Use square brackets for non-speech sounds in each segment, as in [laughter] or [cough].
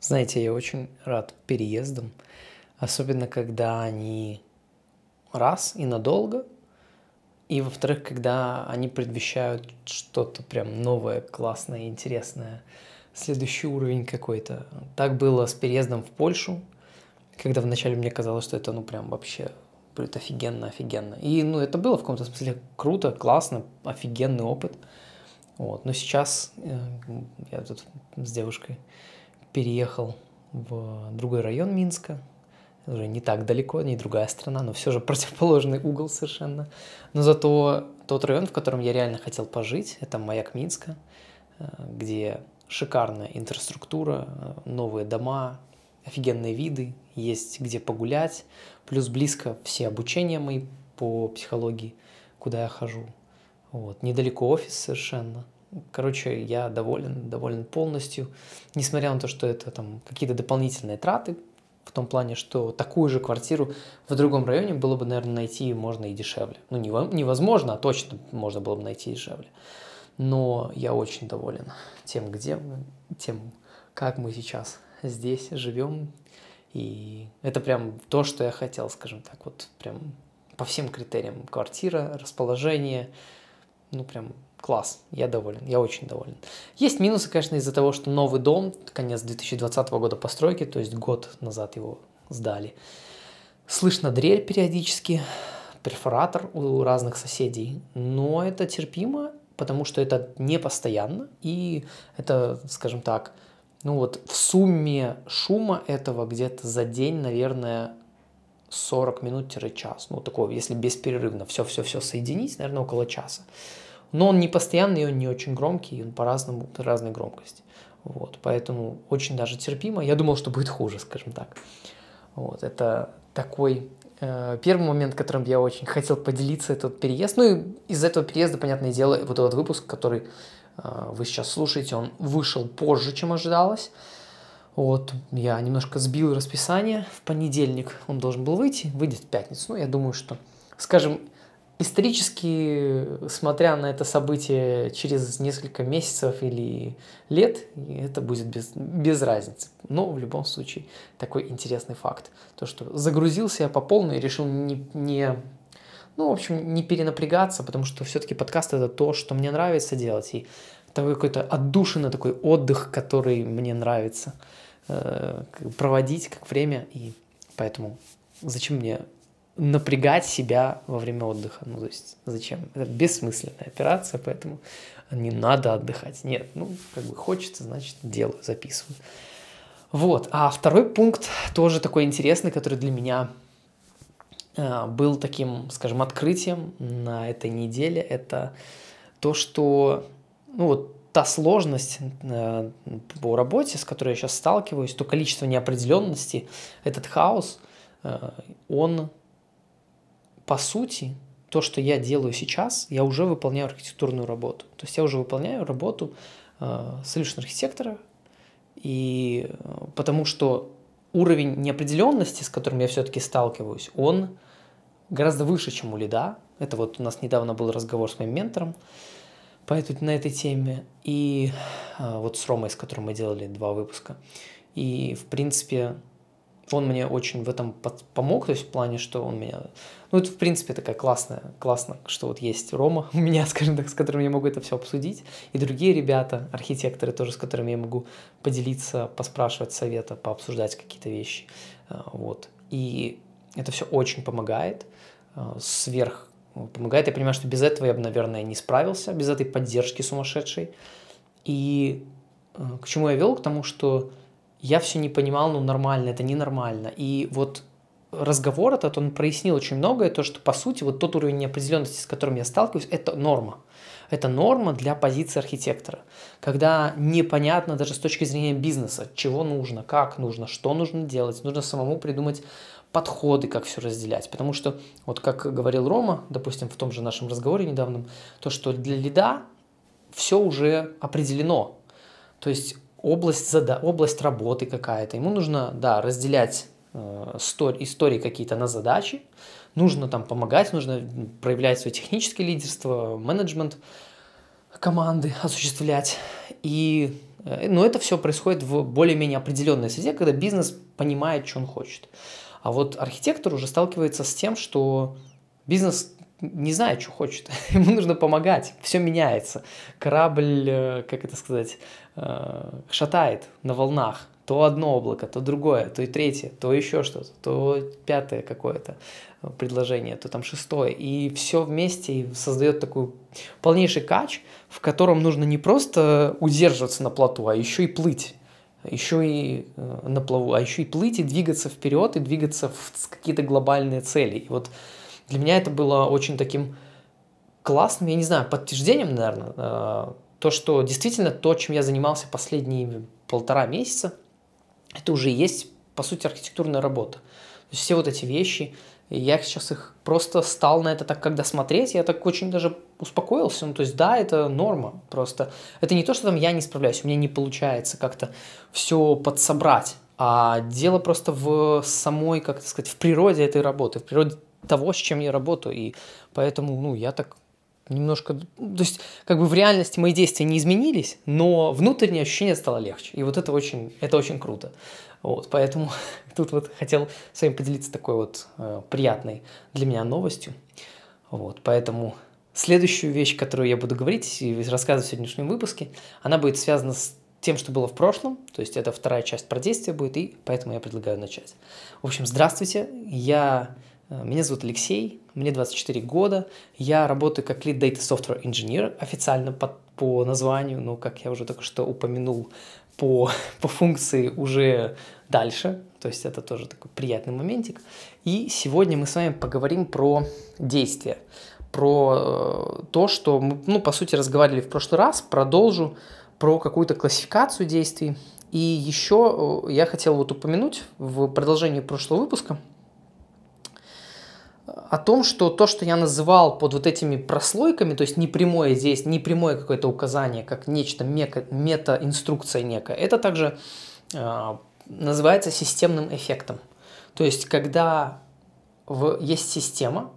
Знаете, я очень рад переездам, особенно когда они раз и надолго, и во-вторых, когда они предвещают что-то прям новое, классное, интересное, следующий уровень какой-то. Так было с переездом в Польшу, когда вначале мне казалось, что это ну прям вообще будет офигенно, офигенно. И ну это было в каком-то смысле круто, классно, офигенный опыт. Вот. Но сейчас э, я тут с девушкой переехал в другой район Минска, уже не так далеко, не другая страна, но все же [laughs] противоположный угол совершенно. Но зато тот район, в котором я реально хотел пожить, это Маяк Минска, э, где шикарная инфраструктура, э, новые дома, офигенные виды, есть где погулять, плюс близко все обучения мои по психологии, куда я хожу. Вот. Недалеко офис совершенно. Короче, я доволен, доволен полностью, несмотря на то, что это там какие-то дополнительные траты, в том плане, что такую же квартиру в другом районе было бы, наверное, найти можно и дешевле. Ну, невозможно, а точно можно было бы найти дешевле. Но я очень доволен тем, где тем, как мы сейчас здесь живем. И это прям то, что я хотел, скажем так, вот прям по всем критериям. Квартира, расположение, ну прям класс, я доволен, я очень доволен. Есть минусы, конечно, из-за того, что новый дом, конец 2020 года постройки, то есть год назад его сдали. Слышно дрель периодически, перфоратор у разных соседей, но это терпимо, потому что это не постоянно, и это, скажем так, ну вот в сумме шума этого где-то за день, наверное, 40 минут-час. Ну, такого, если бесперерывно все-все-все соединить, наверное, около часа. Но он не постоянный, он не очень громкий, он по-разному, по разной громкости. Вот, поэтому очень даже терпимо. Я думал, что будет хуже, скажем так. Вот, это такой э, первый момент, которым я очень хотел поделиться, этот переезд. Ну и из этого переезда, понятное дело, вот этот выпуск, который э, вы сейчас слушаете, он вышел позже, чем ожидалось. Вот, я немножко сбил расписание. В понедельник он должен был выйти, выйдет в пятницу. Ну, я думаю, что, скажем, Исторически, смотря на это событие через несколько месяцев или лет, это будет без, без разницы. Но в любом случае такой интересный факт. То, что загрузился я по полной и решил не, не ну, в общем, не перенапрягаться, потому что все-таки подкаст это то, что мне нравится делать. И такой какой-то отдушина, такой отдых, который мне нравится э, проводить как время. И поэтому зачем мне напрягать себя во время отдыха. Ну, то есть, зачем? Это бессмысленная операция, поэтому не надо отдыхать. Нет, ну, как бы хочется, значит, делаю, записываю. Вот. А второй пункт тоже такой интересный, который для меня э, был таким, скажем, открытием на этой неделе. Это то, что, ну, вот та сложность э, по работе, с которой я сейчас сталкиваюсь, то количество неопределенности, этот хаос, э, он по сути, то, что я делаю сейчас, я уже выполняю архитектурную работу. То есть я уже выполняю работу э, solution архитектора, и э, потому что уровень неопределенности, с которым я все-таки сталкиваюсь, он гораздо выше, чем у лида. Это вот у нас недавно был разговор с моим ментором по этой, на этой теме, и э, вот с Ромой, с которым мы делали два выпуска. И, в принципе, он мне очень в этом помог, то есть в плане, что он меня... Ну, это, в принципе, такая классная, классно, что вот есть Рома [laughs] у меня, скажем так, с которым я могу это все обсудить, и другие ребята, архитекторы тоже, с которыми я могу поделиться, поспрашивать совета, пообсуждать какие-то вещи, а, вот. И это все очень помогает, а, сверх помогает. Я понимаю, что без этого я бы, наверное, не справился, без этой поддержки сумасшедшей. И а, к чему я вел? К тому, что я все не понимал, ну нормально, это ненормально. И вот разговор этот, он прояснил очень многое, то, что по сути вот тот уровень неопределенности, с которым я сталкиваюсь, это норма. Это норма для позиции архитектора. Когда непонятно даже с точки зрения бизнеса, чего нужно, как нужно, что нужно делать. Нужно самому придумать подходы, как все разделять. Потому что, вот как говорил Рома, допустим, в том же нашем разговоре недавнем, то, что для лида все уже определено. То есть область, зада область работы какая-то. Ему нужно, да, разделять э, истории какие-то на задачи, нужно там помогать, нужно проявлять свое техническое лидерство, менеджмент команды осуществлять. И Э, но это все происходит в более-менее определенной среде, когда бизнес понимает, что он хочет. А вот архитектор уже сталкивается с тем, что бизнес не знает, что хочет. [laughs] Ему нужно помогать. Все меняется. Корабль, э, как это сказать, шатает на волнах. То одно облако, то другое, то и третье, то еще что-то, то пятое какое-то предложение, то там шестое. И все вместе создает такой полнейший кач, в котором нужно не просто удерживаться на плоту, а еще и плыть еще и э, на плаву, а еще и плыть и двигаться вперед, и двигаться в какие-то глобальные цели. И вот для меня это было очень таким классным, я не знаю, подтверждением, наверное, э, то, что действительно то, чем я занимался последние полтора месяца, это уже есть, по сути, архитектурная работа. То есть все вот эти вещи, я сейчас их просто стал на это так, когда смотреть, я так очень даже успокоился. Ну, то есть, да, это норма. Просто это не то, что там я не справляюсь, у меня не получается как-то все подсобрать. А дело просто в самой, как сказать, в природе этой работы, в природе того, с чем я работаю. И поэтому, ну, я так немножко... То есть, как бы в реальности мои действия не изменились, но внутреннее ощущение стало легче. И вот это очень, это очень круто. Вот, поэтому [laughs] тут вот хотел с вами поделиться такой вот э, приятной для меня новостью. Вот, поэтому следующую вещь, которую я буду говорить и рассказывать в сегодняшнем выпуске, она будет связана с тем, что было в прошлом, то есть это вторая часть про действия будет, и поэтому я предлагаю начать. В общем, здравствуйте, я, э, меня зовут Алексей, мне 24 года, я работаю как Lead Data Software Engineer официально по, по названию, но, как я уже только что упомянул, по, [laughs] по функции уже дальше, то есть это тоже такой приятный моментик. И сегодня мы с вами поговорим про действия, про э, то, что мы, ну, по сути, разговаривали в прошлый раз, продолжу про какую-то классификацию действий. И еще э, я хотел вот упомянуть в продолжении прошлого выпуска – о том, что то, что я называл под вот этими прослойками, то есть непрямое здесь, непрямое какое-то указание, как нечто мета-инструкция некая, это также э, называется системным эффектом. То есть, когда в, есть система,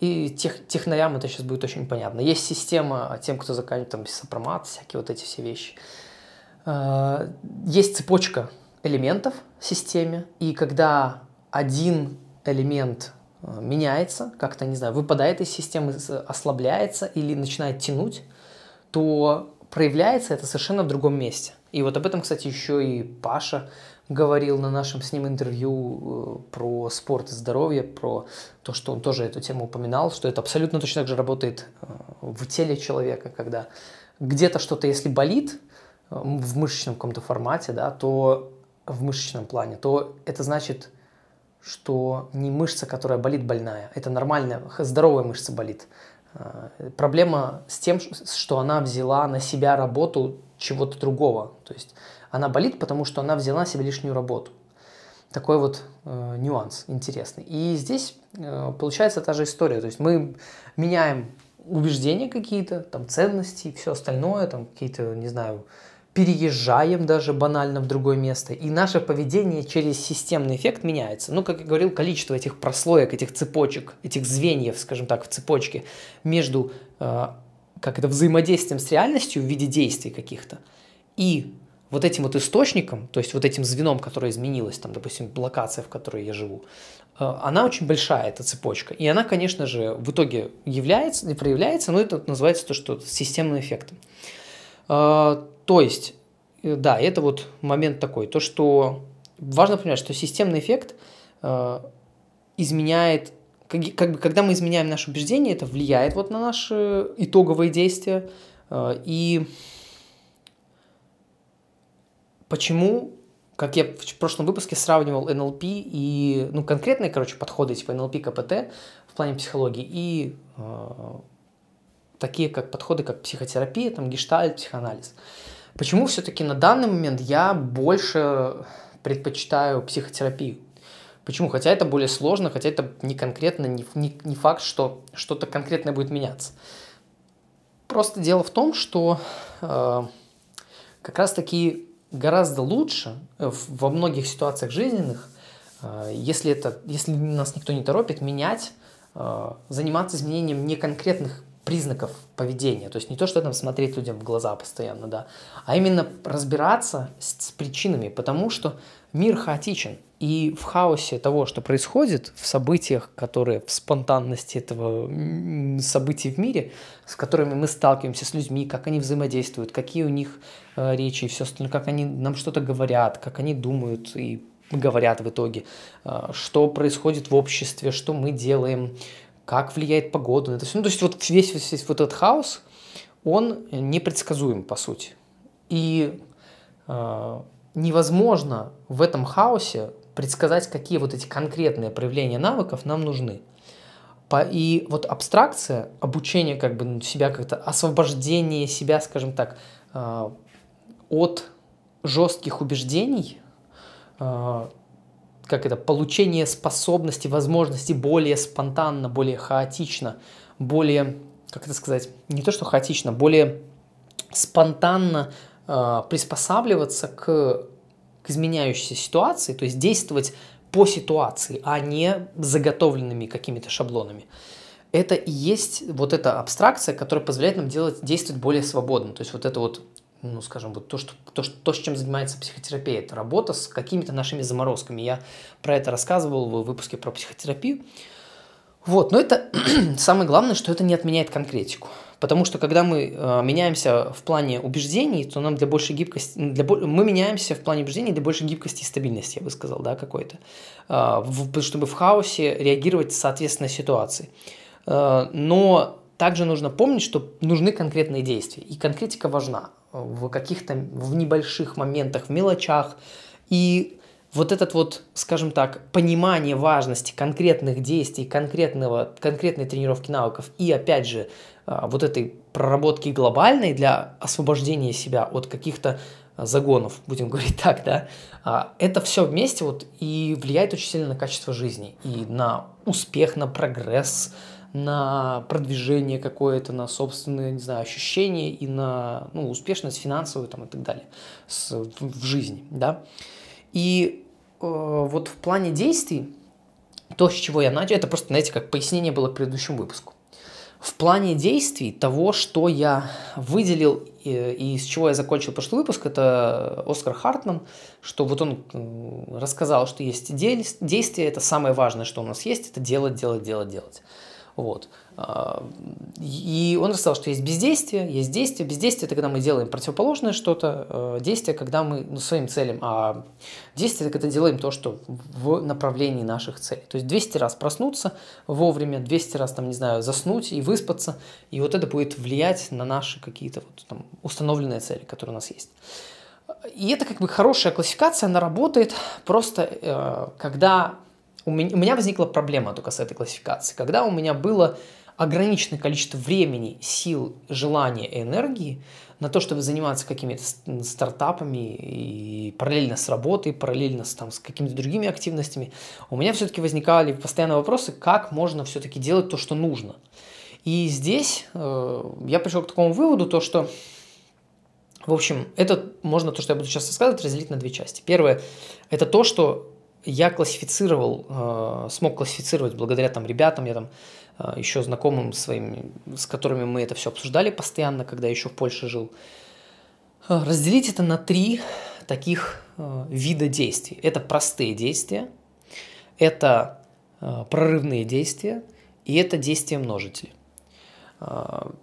и тех, технарям это сейчас будет очень понятно. Есть система тем, кто заканчивает там сопромат, всякие вот эти все вещи. Э, есть цепочка элементов в системе, и когда один элемент меняется, как-то, не знаю, выпадает из системы, ослабляется или начинает тянуть, то проявляется это совершенно в другом месте. И вот об этом, кстати, еще и Паша говорил на нашем с ним интервью э, про спорт и здоровье, про то, что он тоже эту тему упоминал, что это абсолютно точно так же работает э, в теле человека, когда где-то что-то, если болит в мышечном каком-то формате, да, то в мышечном плане, то это значит, что не мышца, которая болит, больная. Это нормальная, здоровая мышца болит. А, проблема с тем, что она взяла на себя работу чего-то другого. То есть она болит, потому что она взяла на себя лишнюю работу. Такой вот э, нюанс интересный. И здесь э, получается та же история. То есть мы меняем убеждения какие-то, там ценности все остальное, там какие-то, не знаю, переезжаем даже банально в другое место, и наше поведение через системный эффект меняется. Ну, как я говорил, количество этих прослоек, этих цепочек, этих звеньев, скажем так, в цепочке между э, как это взаимодействием с реальностью в виде действий каких-то и вот этим вот источником, то есть вот этим звеном, которое изменилось, там, допустим, локация, в которой я живу, э, она очень большая, эта цепочка. И она, конечно же, в итоге является и проявляется, но это называется то, что системным эффектом. Э, то есть, э, да, это вот момент такой, то, что важно понимать, что системный эффект э, изменяет, как, как бы, когда мы изменяем наше убеждение, это влияет вот на наши итоговые действия. Э, и почему, как я в прошлом выпуске сравнивал НЛП и, ну, конкретные, короче, подходы типа НЛП, КПТ в плане психологии и э, такие как подходы, как психотерапия, там, гештальт, психоанализ. Почему все-таки на данный момент я больше предпочитаю психотерапию? Почему? Хотя это более сложно, хотя это не конкретно, не, не, не факт, что что-то конкретное будет меняться. Просто дело в том, что э, как раз-таки гораздо лучше э, во многих ситуациях жизненных, э, если, это, если нас никто не торопит, менять, э, заниматься изменением не конкретных признаков поведения. То есть не то, что там смотреть людям в глаза постоянно, да, а именно разбираться с, с причинами, потому что мир хаотичен. И в хаосе того, что происходит, в событиях, которые в спонтанности этого событий в мире, с которыми мы сталкиваемся с людьми, как они взаимодействуют, какие у них э, речи и все остальное, как они нам что-то говорят, как они думают и говорят в итоге, э, что происходит в обществе, что мы делаем, как влияет погода на это все. Ну, то есть вот весь, весь, весь вот этот хаос, он непредсказуем, по сути. И э, невозможно в этом хаосе предсказать, какие вот эти конкретные проявления навыков нам нужны. И вот абстракция, обучение как бы себя как-то, освобождение себя, скажем так, э, от жестких убеждений, э, как это, получение способности, возможности более спонтанно, более хаотично, более, как это сказать, не то что хаотично, более спонтанно э, приспосабливаться к к изменяющейся ситуации, то есть действовать по ситуации, а не заготовленными какими-то шаблонами. Это и есть вот эта абстракция, которая позволяет нам делать, действовать более свободно. То есть вот это вот, ну скажем, вот то, что, то, что, то, чем занимается психотерапия, это работа с какими-то нашими заморозками. Я про это рассказывал в выпуске про психотерапию. Вот, но это [clears throat] самое главное, что это не отменяет конкретику. Потому что когда мы э, меняемся в плане убеждений, то нам для большей гибкости, для, мы меняемся в плане убеждений для большей гибкости и стабильности, я бы сказал, да, какой-то, э, чтобы в хаосе реагировать соответственно ситуации. Э, но также нужно помнить, что нужны конкретные действия, и конкретика важна в каких-то, в небольших моментах, в мелочах, и вот этот вот, скажем так, понимание важности конкретных действий, конкретного, конкретной тренировки навыков и, опять же, а, вот этой проработки глобальной для освобождения себя от каких-то загонов, будем [laughs] говорить так, да, а, это все вместе вот и влияет очень сильно на качество жизни и на успех, на прогресс, на продвижение какое-то, на собственные, не знаю, ощущения и на ну, успешность финансовую там, и так далее с, в, в жизни, да. И э, вот в плане действий, то, с чего я начал, это просто, знаете, как пояснение было к предыдущему выпуску. В плане действий того, что я выделил и, и с чего я закончил прошлый выпуск, это Оскар Хартман, что вот он рассказал, что есть действия, это самое важное, что у нас есть, это делать, делать, делать, делать. Вот. А, и он рассказал, что есть бездействие, есть действие. Бездействие – это когда мы делаем противоположное что-то. А, действие – когда мы ну, своим целям. А действие – это когда делаем то, что в направлении наших целей. То есть 200 раз проснуться вовремя, 200 раз, там, не знаю, заснуть и выспаться. И вот это будет влиять на наши какие-то вот, там, установленные цели, которые у нас есть. И это как бы хорошая классификация, она работает просто, э, когда у меня, у меня возникла проблема только с этой классификацией. Когда у меня было ограниченное количество времени, сил, желания и энергии на то, чтобы заниматься какими-то стартапами и параллельно с работой, параллельно с, там, с какими-то другими активностями, у меня все-таки возникали постоянно вопросы, как можно все-таки делать то, что нужно. И здесь э, я пришел к такому выводу, то, что в общем, это можно, то, что я буду сейчас рассказывать, разделить на две части. Первое – это то, что я классифицировал, э, смог классифицировать благодаря там ребятам, я там э, еще знакомым своим, с которыми мы это все обсуждали постоянно, когда еще в Польше жил. Э, разделить это на три таких вида действий. Это простые действия, это прорывные действия и это действия множители.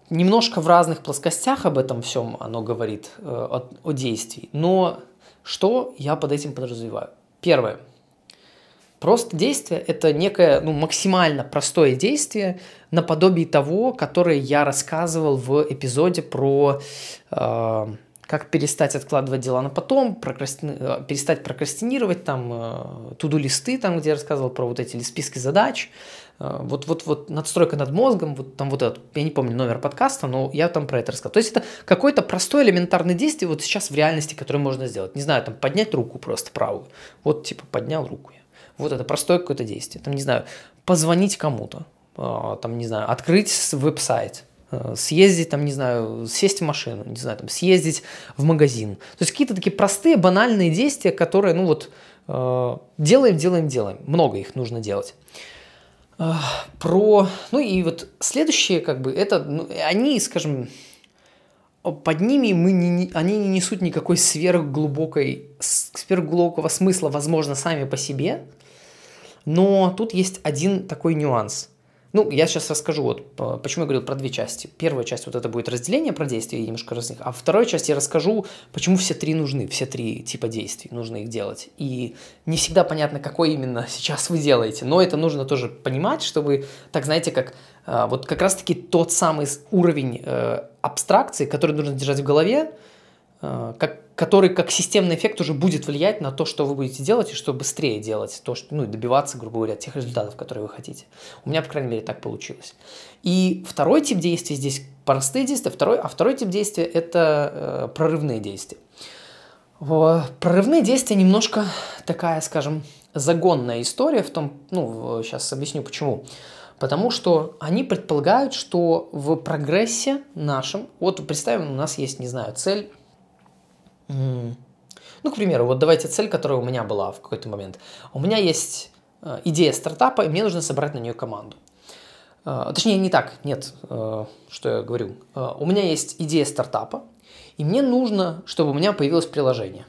Немножко в разных плоскостях об этом всем оно говорит, о, о действии, но что я под этим подразумеваю? Первое – Просто действие – это некое ну, максимально простое действие наподобие того, которое я рассказывал в эпизоде про э, как перестать откладывать дела на потом, прокрасти... Э, перестать прокрастинировать, там, э, туду-листы, там, где я рассказывал про вот эти списки задач, э, вот, вот, вот надстройка над мозгом, вот там вот этот, я не помню номер подкаста, но я там про это рассказал. То есть это какое-то простое элементарное действие вот сейчас в реальности, которое можно сделать. Не знаю, там поднять руку просто правую. Вот типа поднял руку я. Вот это простое какое-то действие. Там, не знаю, позвонить кому-то, а, там, не знаю, открыть веб-сайт, а, съездить, там, не знаю, сесть в машину, не знаю, там, съездить в магазин. То есть какие-то такие простые, банальные действия, которые, ну вот, а, делаем, делаем, делаем. Много их нужно делать. Про, ну и вот следующие, как бы, это, ну, они, скажем, под ними мы не, они не несут никакой сверхглубокой, сверхглубокого смысла, возможно, сами по себе, но тут есть один такой нюанс – ну, я сейчас расскажу, вот почему я говорил про две части. Первая часть вот это будет разделение про действия, я немножко раз них, а вторая часть я расскажу, почему все три нужны, все три типа действий, нужно их делать. И не всегда понятно, какой именно [laughs] сейчас вы делаете, но это нужно тоже понимать, чтобы, так знаете, как а, вот как раз-таки тот самый уровень э, абстракции, который нужно держать в голове, как который как системный эффект уже будет влиять на то, что вы будете делать, и что быстрее делать, то, что, ну, добиваться, грубо говоря, тех результатов, которые вы хотите. У меня, по крайней мере, так получилось. И второй тип действий здесь простые действия, второй, а второй тип действия – это э, прорывные действия. Прорывные действия немножко такая, скажем, загонная история в том, ну, сейчас объясню почему. Потому что они предполагают, что в прогрессе нашем, вот представим, у нас есть, не знаю, цель ну, к примеру, вот давайте цель, которая у меня была в какой-то момент. У меня есть э, идея стартапа, и мне нужно собрать на нее команду. Э, точнее, не так, нет, э, что я говорю. У меня есть идея стартапа, и мне нужно, чтобы у меня появилось приложение.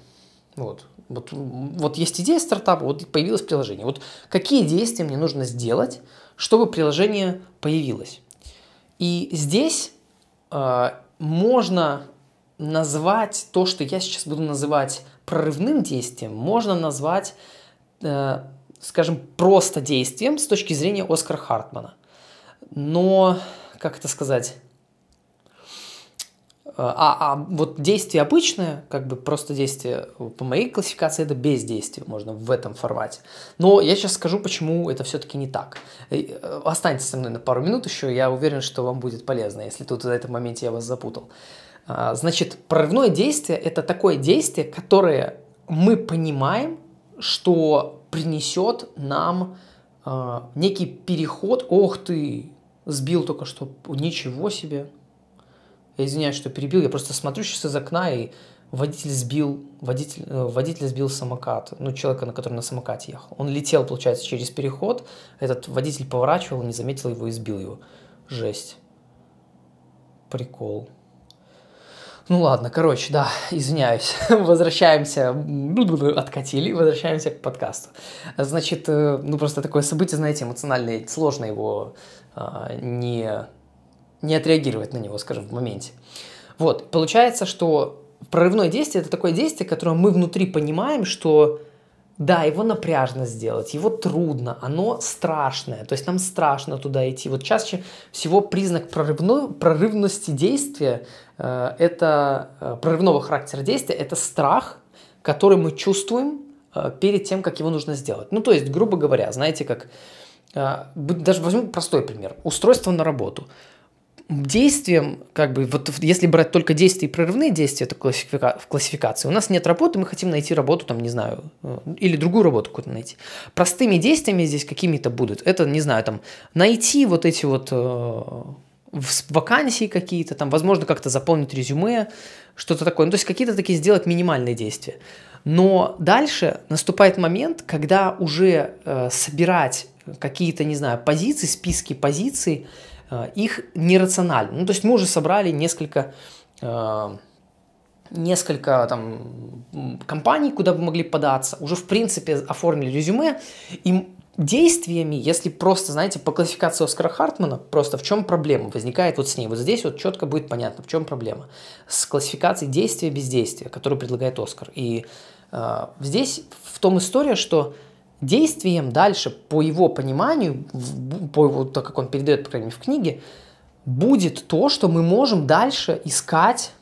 Вот. Вот, вот есть идея стартапа, вот появилось приложение. Вот какие действия мне нужно сделать, чтобы приложение появилось? И здесь э, можно назвать то, что я сейчас буду называть прорывным действием, можно назвать, э, скажем, просто действием с точки зрения Оскара Хартмана. Но, как это сказать, а, а вот действие обычное, как бы просто действие по моей классификации это бездействие, можно в этом формате. Но я сейчас скажу, почему это все-таки не так. Э, останьтесь со мной на пару минут еще, я уверен, что вам будет полезно, если тут в этом моменте я вас запутал. А, значит, прорывное действие – это такое действие, которое мы понимаем, что принесет нам э, некий переход. Ох ты, сбил только что, ничего себе. Я извиняюсь, что перебил, я просто смотрю сейчас из окна, и водитель сбил, водитель, э, водитель сбил самокат, ну, человека, на который на самокате ехал. Он летел, получается, через переход, этот водитель поворачивал, не заметил его и сбил его. Жесть. Прикол. Ну ладно, короче, да, извиняюсь. [laughs] Возвращаемся, откатили, возвращаемся к подкасту. Значит, э, ну просто такое событие, знаете, эмоциональное, сложно его а, не, не отреагировать на него, скажем, в моменте. Вот, получается, что прорывное действие – это такое действие, которое мы внутри понимаем, что да, его напряжно сделать, его трудно, оно страшное, то есть нам страшно туда идти. Вот чаще всего признак прорывной, прорывности действия, это э, прорывного характера действия, это страх, который мы чувствуем э, перед тем, как его нужно сделать. Ну, то есть, грубо говоря, знаете, как, э, даже возьму простой пример, устройство на работу – действием, как бы, вот если брать только действия и прорывные действия, это классифика, в классификации, у нас нет работы, мы хотим найти работу, там, не знаю, э, или другую работу какую-то найти. Простыми действиями здесь какими-то будут. Это, не знаю, там, найти вот эти вот э, вакансии какие-то, там, возможно, как-то заполнить резюме, что-то такое. Ну, то есть какие-то такие сделать минимальные действия. Но дальше наступает момент, когда уже э, собирать какие-то, не знаю, позиции, списки позиций, Э, их нерационально. Ну, то есть мы уже собрали несколько э, несколько там компаний, куда бы могли податься, уже в принципе оформили резюме, и действиями, если просто, знаете, по классификации Оскара Хартмана, просто в чем проблема возникает вот с ней. Вот здесь вот четко будет понятно, в чем проблема. С классификацией действия бездействия, которую предлагает Оскар. И э, здесь в том история, что действием дальше, по его пониманию, по его, так как он передает, по крайней мере, в книге, будет то, что мы можем дальше искать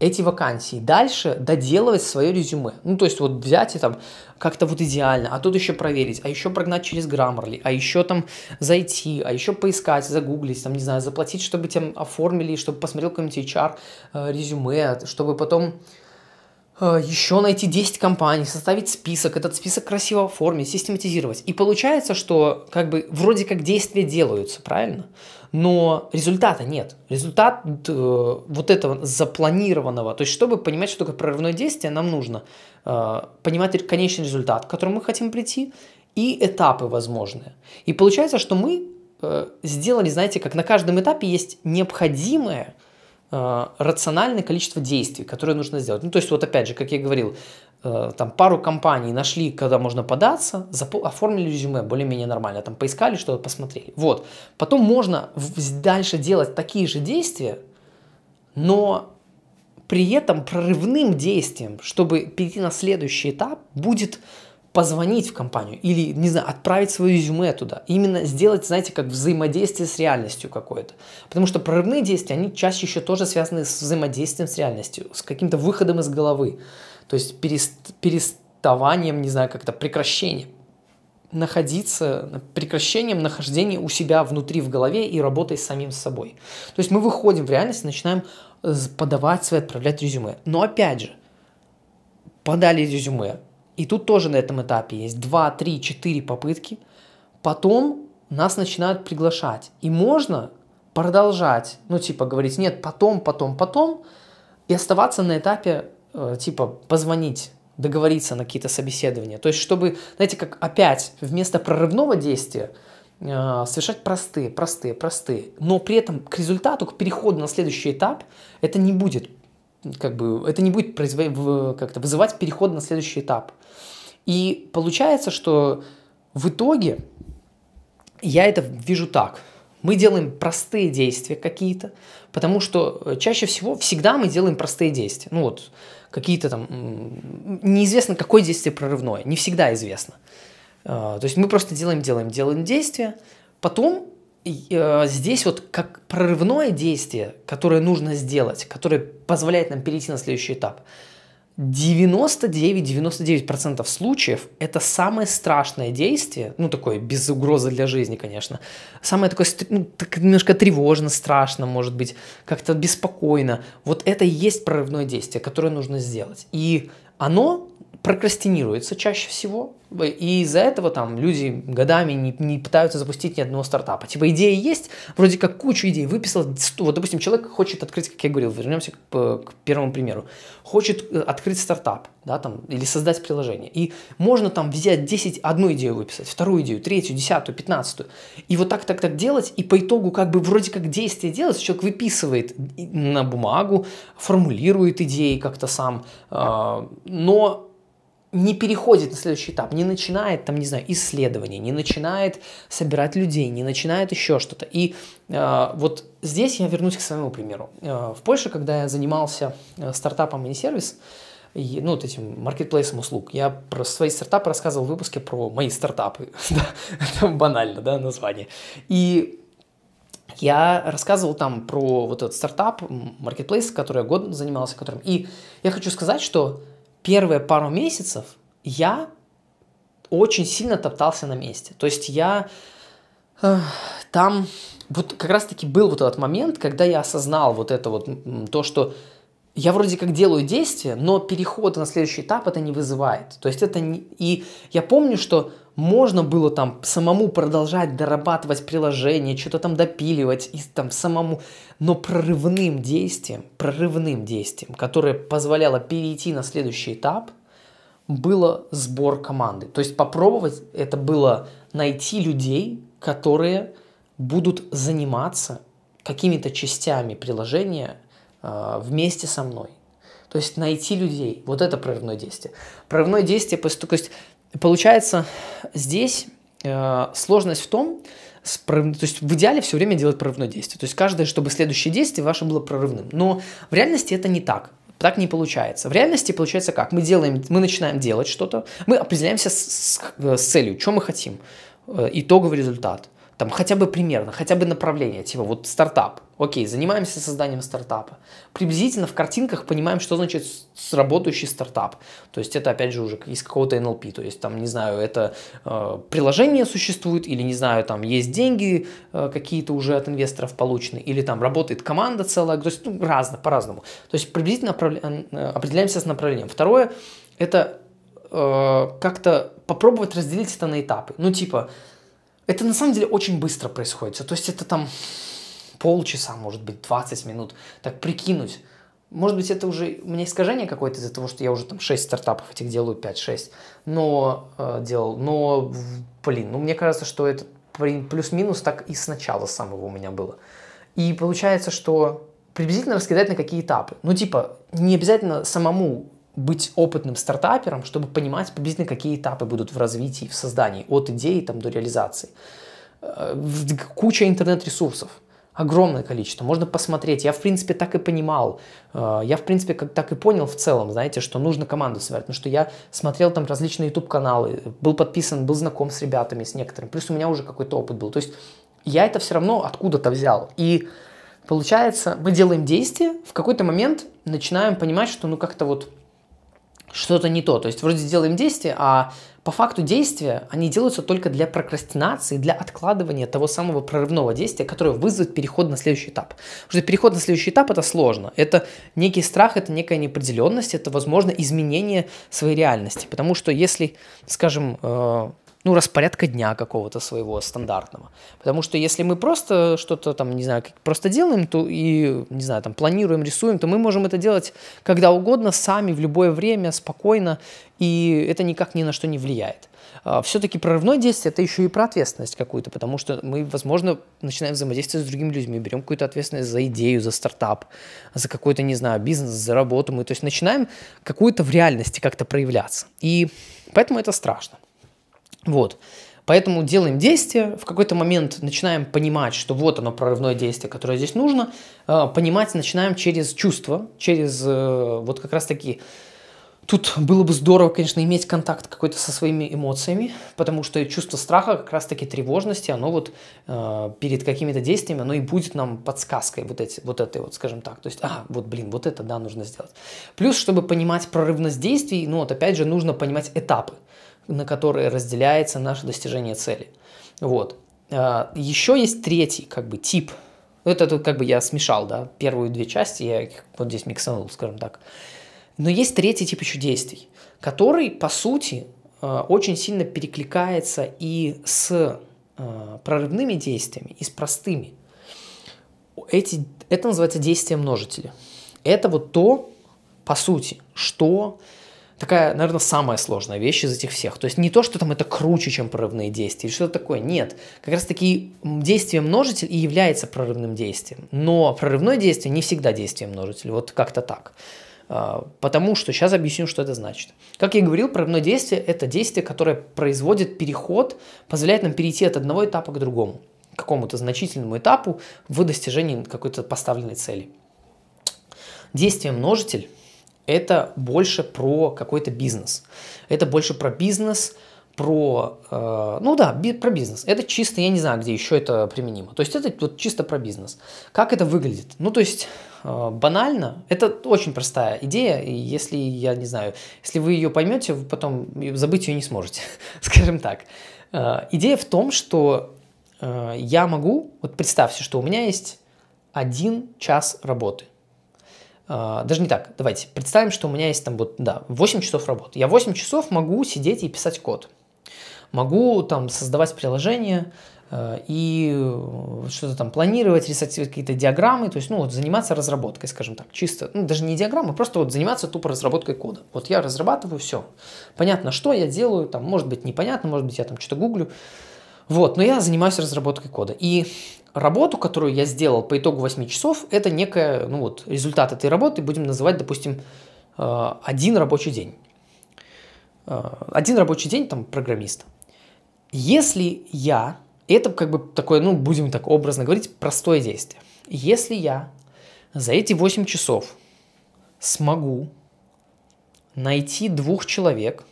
эти вакансии, дальше доделывать свое резюме. Ну, то есть вот взять и там как-то вот идеально, а тут еще проверить, а еще прогнать через Grammarly, а еще там зайти, а еще поискать, загуглить, там, не знаю, заплатить, чтобы тебя оформили, чтобы посмотрел какой-нибудь HR э, резюме, чтобы потом еще найти 10 компаний, составить список, этот список красиво оформить, систематизировать. И получается, что как бы вроде как действия делаются, правильно? Но результата нет. Результат э, вот этого запланированного, то есть чтобы понимать, что такое прорывное действие, нам нужно э, понимать конечный результат, к которому мы хотим прийти, и этапы возможные. И получается, что мы э, сделали, знаете, как на каждом этапе есть необходимое э, рациональное количество действий, которые нужно сделать. Ну, то есть, вот опять же, как я говорил, э, там пару компаний нашли, когда можно податься, оформили резюме более-менее нормально, там поискали что-то, посмотрели. Вот. Потом можно дальше делать такие же действия, но при этом прорывным действием, чтобы перейти на следующий этап, будет позвонить в компанию или, не знаю, отправить свое резюме туда. Именно сделать, знаете, как взаимодействие с реальностью какое-то. Потому что прорывные действия, они чаще еще тоже связаны с взаимодействием с реальностью, с каким-то выходом из головы. То есть перест, переставанием, не знаю, как-то прекращением находиться, прекращением нахождения у себя внутри в голове и работой с самим собой. То есть мы выходим в реальность, начинаем подавать свои, отправлять резюме. Но опять же, подали резюме, и тут тоже на этом этапе есть 2, 3, 4 попытки, потом нас начинают приглашать. И можно продолжать, ну типа говорить, нет, потом, потом, потом, и оставаться на этапе, э, типа позвонить, договориться на какие-то собеседования. То есть, чтобы, знаете, как опять вместо прорывного действия э, совершать простые, простые, простые, но при этом к результату, к переходу на следующий этап, это не будет, как бы, это не будет как-то вызывать переход на следующий этап. И получается, что в итоге я это вижу так. Мы делаем простые действия какие-то, потому что чаще всего всегда мы делаем простые действия. Ну вот, какие-то там, неизвестно, какое действие прорывное, не всегда известно. А, то есть мы просто делаем, делаем, делаем действия, потом э, здесь вот как прорывное действие, которое нужно сделать, которое позволяет нам перейти на следующий этап – 99-99% случаев это самое страшное действие, ну такое без угрозы для жизни, конечно, самое такое, ну, так немножко тревожно, страшно, может быть, как-то беспокойно. Вот это и есть прорывное действие, которое нужно сделать. И оно прокрастинируется чаще всего, и из-за этого там люди годами не, не пытаются запустить ни одного стартапа. Типа идеи есть, вроде как кучу идей выписал. Вот, допустим, человек хочет открыть, как я говорил, вернемся к, к первому примеру, хочет э, открыть стартап, да, там, или создать приложение. И можно там взять 10, одну идею выписать, вторую идею, третью, десятую, пятнадцатую. И вот так, так, так делать, и по итогу как бы вроде как действие делать, человек выписывает на бумагу, формулирует идеи как-то сам, э, но не переходит на следующий этап, не начинает там, не знаю, исследования, не начинает собирать людей, не начинает еще что-то. И э, вот здесь я вернусь к своему примеру. Э, в Польше, когда я занимался э, стартапом мини-сервис, ну, вот этим маркетплейсом услуг. Я про свои стартапы рассказывал в выпуске про мои стартапы. [laughs] Это банально, да, название. И я рассказывал там про вот этот стартап, маркетплейс, который я год занимался, которым. И я хочу сказать, что первые пару месяцев я очень сильно топтался на месте. То есть я э, там вот как раз-таки был вот этот момент, когда я осознал вот это вот то, что я вроде как делаю действие, но переход на следующий этап это не вызывает. То есть это не... И я помню, что можно было там самому продолжать дорабатывать приложение, что-то там допиливать и там самому, но прорывным действием, прорывным действием, которое позволяло перейти на следующий этап, было сбор команды. То есть попробовать это было найти людей, которые будут заниматься какими-то частями приложения вместе со мной. То есть найти людей. Вот это прорывное действие. Прорывное действие, то есть Получается, здесь э, сложность в том, то есть в идеале все время делать прорывное действие. То есть каждое, чтобы следующее действие ваше было прорывным. Но в реальности это не так. Так не получается. В реальности получается как? Мы делаем, мы начинаем делать что-то, мы определяемся с, с, с целью, что мы хотим, э, итоговый результат там хотя бы примерно, хотя бы направление, типа вот стартап. Окей, занимаемся созданием стартапа. Приблизительно в картинках понимаем, что значит сработающий стартап. То есть это опять же уже из какого-то NLP. То есть там, не знаю, это э, приложение существует, или не знаю, там есть деньги э, какие-то уже от инвесторов получены, или там работает команда целая. То есть ну, разно, по-разному. То есть приблизительно э, определяемся с направлением. Второе, это э, как-то попробовать разделить это на этапы. Ну типа, это на самом деле очень быстро происходит. То есть это там полчаса, может быть, 20 минут. Так прикинуть, Может быть, это уже у меня искажение какое-то из-за того, что я уже там 6 стартапов этих делаю, 5-6, но э, делал. Но, блин, ну мне кажется, что это плюс-минус так и сначала самого у меня было. И получается, что приблизительно раскидать на какие этапы. Ну, типа, не обязательно самому быть опытным стартапером, чтобы понимать приблизительно, какие этапы будут в развитии, в создании, от идеи там, до реализации. Э, куча интернет-ресурсов огромное количество. Можно посмотреть. Я, в принципе, так и понимал. Э, я, в принципе, как, так и понял в целом, знаете, что нужно команду собирать. Потому что я смотрел там различные YouTube-каналы, был подписан, был знаком с ребятами, с некоторыми. Плюс у меня уже какой-то опыт был. То есть я это все равно откуда-то взял. И получается, мы делаем действие, в какой-то момент начинаем понимать, что ну как-то вот что-то не то. То есть вроде делаем действие, а по факту действия они делаются только для прокрастинации, для откладывания того самого прорывного действия, которое вызовет переход на следующий этап. Потому что переход на следующий этап это сложно. Это некий страх, это некая неопределенность, это, возможно, изменение своей реальности. Потому что если, скажем, э, ну, распорядка дня какого-то своего стандартного. Потому что если мы просто что-то там, не знаю, просто делаем, то и, не знаю, там планируем, рисуем, то мы можем это делать когда угодно, сами, в любое время, спокойно, и это никак ни на что не влияет. А, Все-таки прорывное действие – это еще и про ответственность какую-то, потому что мы, возможно, начинаем взаимодействовать с другими людьми, берем какую-то ответственность за идею, за стартап, за какой-то, не знаю, бизнес, за работу. Мы, то есть, начинаем какую-то в реальности как-то проявляться. И поэтому это страшно. Вот. Поэтому делаем действие, в какой-то момент начинаем понимать, что вот оно прорывное действие, которое здесь нужно. Э, понимать начинаем через чувства, через э, вот как раз таки... Тут было бы здорово, конечно, иметь контакт какой-то со своими эмоциями, потому что чувство страха, как раз таки тревожности, оно вот э, перед какими-то действиями, оно и будет нам подсказкой вот, эти, вот этой вот, скажем так. То есть, а, вот, блин, вот это, да, нужно сделать. Плюс, чтобы понимать прорывность действий, ну вот опять же, нужно понимать этапы на которые разделяется наше достижение цели. Вот. А, Еще есть третий как бы тип. Это тут как бы я смешал, да, первые две части, я их вот здесь миксанул, скажем так. Но есть третий тип еще действий, который, по сути, а, очень сильно перекликается и с а, прорывными действиями, и с простыми. Эти, это называется действие множителя. Это вот то, по сути, что такая, наверное, самая сложная вещь из этих всех. То есть не то, что там это круче, чем прорывные действия, или что-то такое. Нет. Как раз таки действие множитель и является прорывным действием. Но прорывное действие не всегда действие множитель. Вот как-то так. А, потому что сейчас объясню, что это значит. Как я говорил, прорывное действие – это действие, которое производит переход, позволяет нам перейти от одного этапа к другому, к какому-то значительному этапу в достижении какой-то поставленной цели. Действие множитель это больше про какой-то бизнес. Это больше про бизнес, про, э, ну да, би, про бизнес. Это чисто, я не знаю, где еще это применимо. То есть это вот чисто про бизнес. Как это выглядит? Ну, то есть э, банально, это очень простая идея, и если, я не знаю, если вы ее поймете, вы потом забыть ее не сможете, [laughs] скажем так. Э, идея в том, что э, я могу, вот представьте, что у меня есть один час работы – даже не так, давайте, представим, что у меня есть там вот, да, 8 часов работы. Я 8 часов могу сидеть и писать код. Могу там создавать приложения э, и что-то там планировать, рисовать какие-то диаграммы, то есть, ну, вот заниматься разработкой, скажем так, чисто, ну, даже не диаграммы, просто вот заниматься тупо разработкой кода. Вот я разрабатываю все. Понятно, что я делаю, там, может быть, непонятно, может быть, я там что-то гуглю, вот, но я занимаюсь разработкой кода. И работу, которую я сделал по итогу 8 часов, это некая, ну вот, результат этой работы, будем называть, допустим, э, один рабочий день. Э, один рабочий день там программиста. Если я, это как бы такое, ну, будем так образно говорить, простое действие. Если я за эти 8 часов смогу найти двух человек,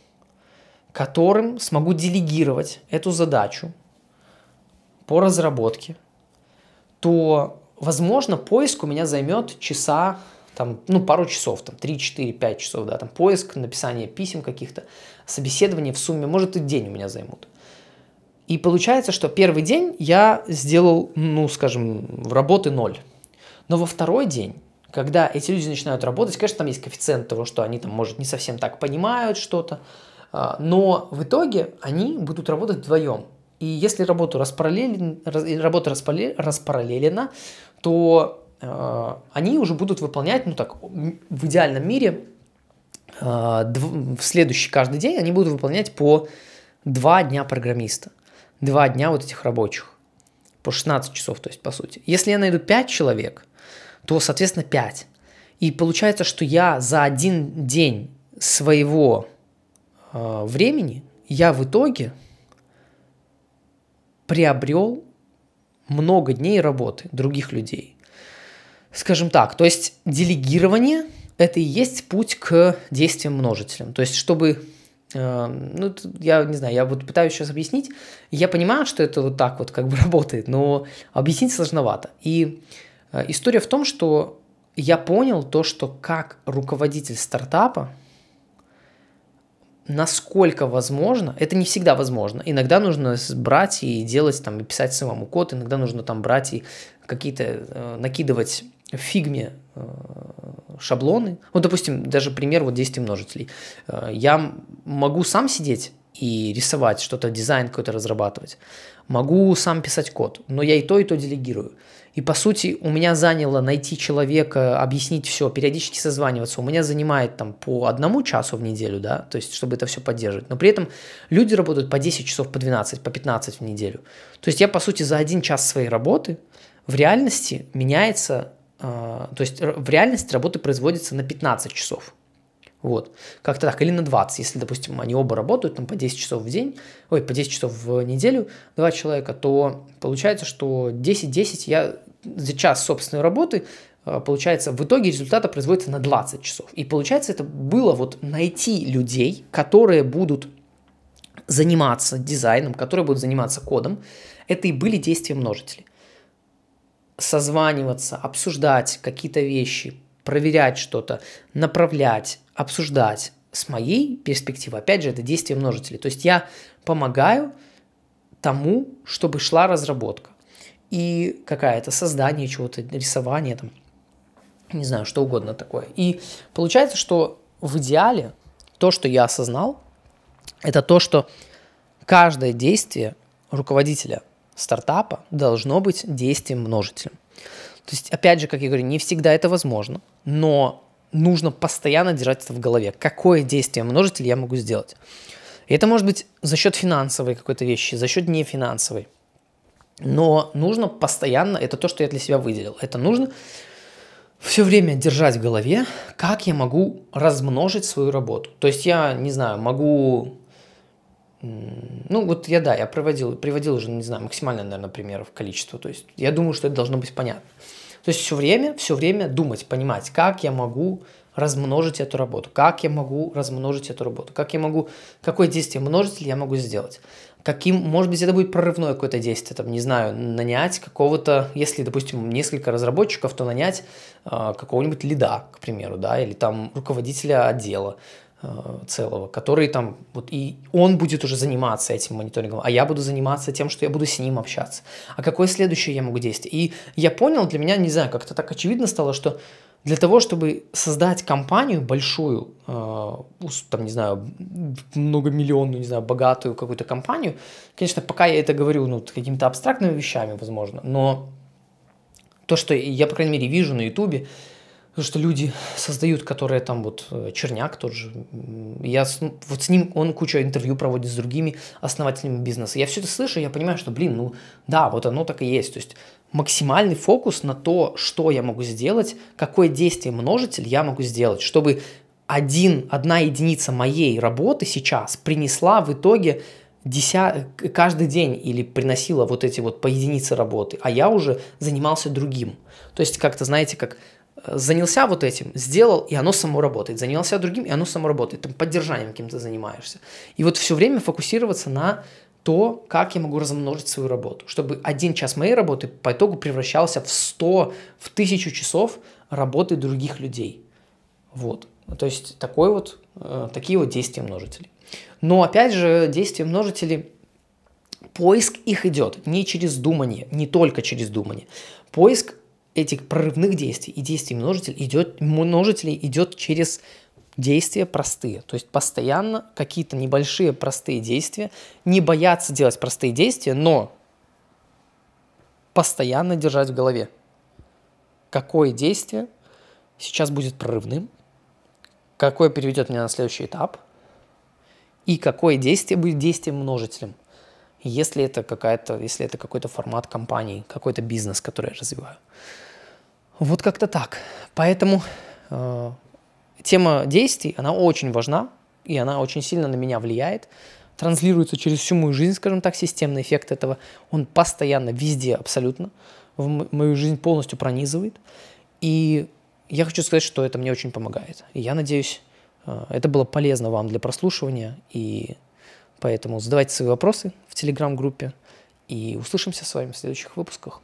которым смогу делегировать эту задачу по разработке – то, возможно, поиск у меня займет часа, там, ну, пару часов, там, 3, 4, 5 часов, да, там, поиск, написание писем каких-то, собеседование в сумме, может, и день у меня займут. И получается, что первый день я сделал, ну, скажем, в работы ноль. Но во второй день, когда эти люди начинают работать, конечно, там есть коэффициент того, что они там, может, не совсем так понимают что-то, а, но в итоге они будут работать вдвоем. И если работу распараллелен, работа распараллелена, то э, они уже будут выполнять, ну так, в идеальном мире, э, в следующий каждый день они будут выполнять по два дня программиста, два дня вот этих рабочих, по 16 часов, то есть по сути. Если я найду 5 человек, то, соответственно, 5. И получается, что я за один день своего э, времени, я в итоге приобрел много дней работы других людей. Скажем так, то есть делегирование – это и есть путь к действиям множителям. То есть чтобы э, ну, я не знаю, я вот пытаюсь сейчас объяснить. Я понимаю, что это вот так вот как бы [laughs] работает, но объяснить сложновато. И э, история в том, что я понял то, что как руководитель стартапа, насколько возможно, это не всегда возможно. Иногда нужно брать и делать, там, и писать самому код, иногда нужно там брать и какие-то э, накидывать в фигме э, шаблоны. Вот, допустим, даже пример вот действий множителей. Э, я могу сам сидеть и рисовать что-то, дизайн какой-то разрабатывать. Могу сам писать код, но я и то, и то делегирую. И по сути у меня заняло найти человека, объяснить все, периодически созваниваться. У меня занимает там по одному часу в неделю, да, то есть чтобы это все поддерживать. Но при этом люди работают по 10 часов, по 12, по 15 в неделю. То есть я по сути за один час своей работы в реальности меняется, э, то есть в реальности работы производится на 15 часов. Вот, как-то так, или на 20, если, допустим, они оба работают там по 10 часов в день, ой, по 10 часов в неделю, два человека, то получается, что 10-10 я за час собственной работы э, получается, в итоге результата производится на 20 часов. И получается, это было вот найти людей, которые будут заниматься дизайном, которые будут заниматься кодом. Это и были действия множителей. Созваниваться, обсуждать какие-то вещи, проверять что-то, направлять, обсуждать. С моей перспективы, опять же, это действие множителей. То есть я помогаю тому, чтобы шла разработка и какая-то создание чего-то, рисование там, не знаю, что угодно такое. И получается, что в идеале то, что я осознал, это то, что каждое действие руководителя стартапа должно быть действием множителем. То есть, опять же, как я говорю, не всегда это возможно, но нужно постоянно держать это в голове. Какое действие множитель я могу сделать? И это может быть за счет финансовой какой-то вещи, за счет нефинансовой. Но нужно постоянно, это то, что я для себя выделил, это нужно все время держать в голове, как я могу размножить свою работу. То есть я, не знаю, могу... Ну, вот я, да, я проводил, приводил уже, не знаю, максимальное, наверное, примеров количество. То есть я думаю, что это должно быть понятно. То есть все время, все время думать, понимать, как я могу размножить эту работу, как я могу размножить эту работу, как я могу, какое действие множитель я могу сделать каким, может быть, это будет прорывное какое-то действие, там, не знаю, нанять какого-то, если, допустим, несколько разработчиков, то нанять э, какого-нибудь лида, к примеру, да, или там руководителя отдела целого, который там, вот и он будет уже заниматься этим мониторингом, а я буду заниматься тем, что я буду с ним общаться. А какое следующее я могу действие? И я понял, для меня, не знаю, как-то так очевидно стало, что для того, чтобы создать компанию большую, э, там, не знаю, многомиллионную, не знаю, богатую какую-то компанию, конечно, пока я это говорю, ну, какими-то абстрактными вещами, возможно, но то, что я, по крайней мере, вижу на Ютубе, то, что люди создают, которые там вот э, Черняк тот же, я вот с ним, он кучу интервью проводит с другими основателями бизнеса. Я все это слышу, я понимаю, что, блин, ну да, вот оно так и есть. То есть максимальный фокус на то, что я могу сделать, какое действие множитель я могу сделать, чтобы один, одна единица моей работы сейчас принесла в итоге деся... каждый день или приносила вот эти вот по единице работы, а я уже занимался другим. То есть как-то, знаете, как занялся вот этим, сделал, и оно само работает. Занялся другим, и оно само работает. Там поддержанием каким-то занимаешься. И вот все время фокусироваться на то, как я могу размножить свою работу, чтобы один час моей работы по итогу превращался в 100, в тысячу часов работы других людей. Вот. То есть такой вот, э, такие вот действия множителей. Но опять же, действия множителей, поиск их идет не через думание, не только через думание. Поиск этих прорывных действий и действий множителей идет, множителей идет через действия простые. То есть постоянно какие-то небольшие простые действия, не бояться делать простые действия, но постоянно держать в голове. какое действие сейчас будет прорывным, какое переведет меня на следующий этап, и какое действие будет действием множителем. Если это какая-то, если это какой-то формат компании, какой-то бизнес, который я развиваю. Вот как-то так. Поэтому э, тема действий, она очень важна, и она очень сильно на меня влияет, транслируется через всю мою жизнь, скажем так, системный эффект этого. Он постоянно, везде абсолютно, в мою жизнь полностью пронизывает. И я хочу сказать, что это мне очень помогает. И я надеюсь, э, это было полезно вам для прослушивания. И поэтому задавайте свои вопросы в телеграм-группе. И услышимся с вами в следующих выпусках.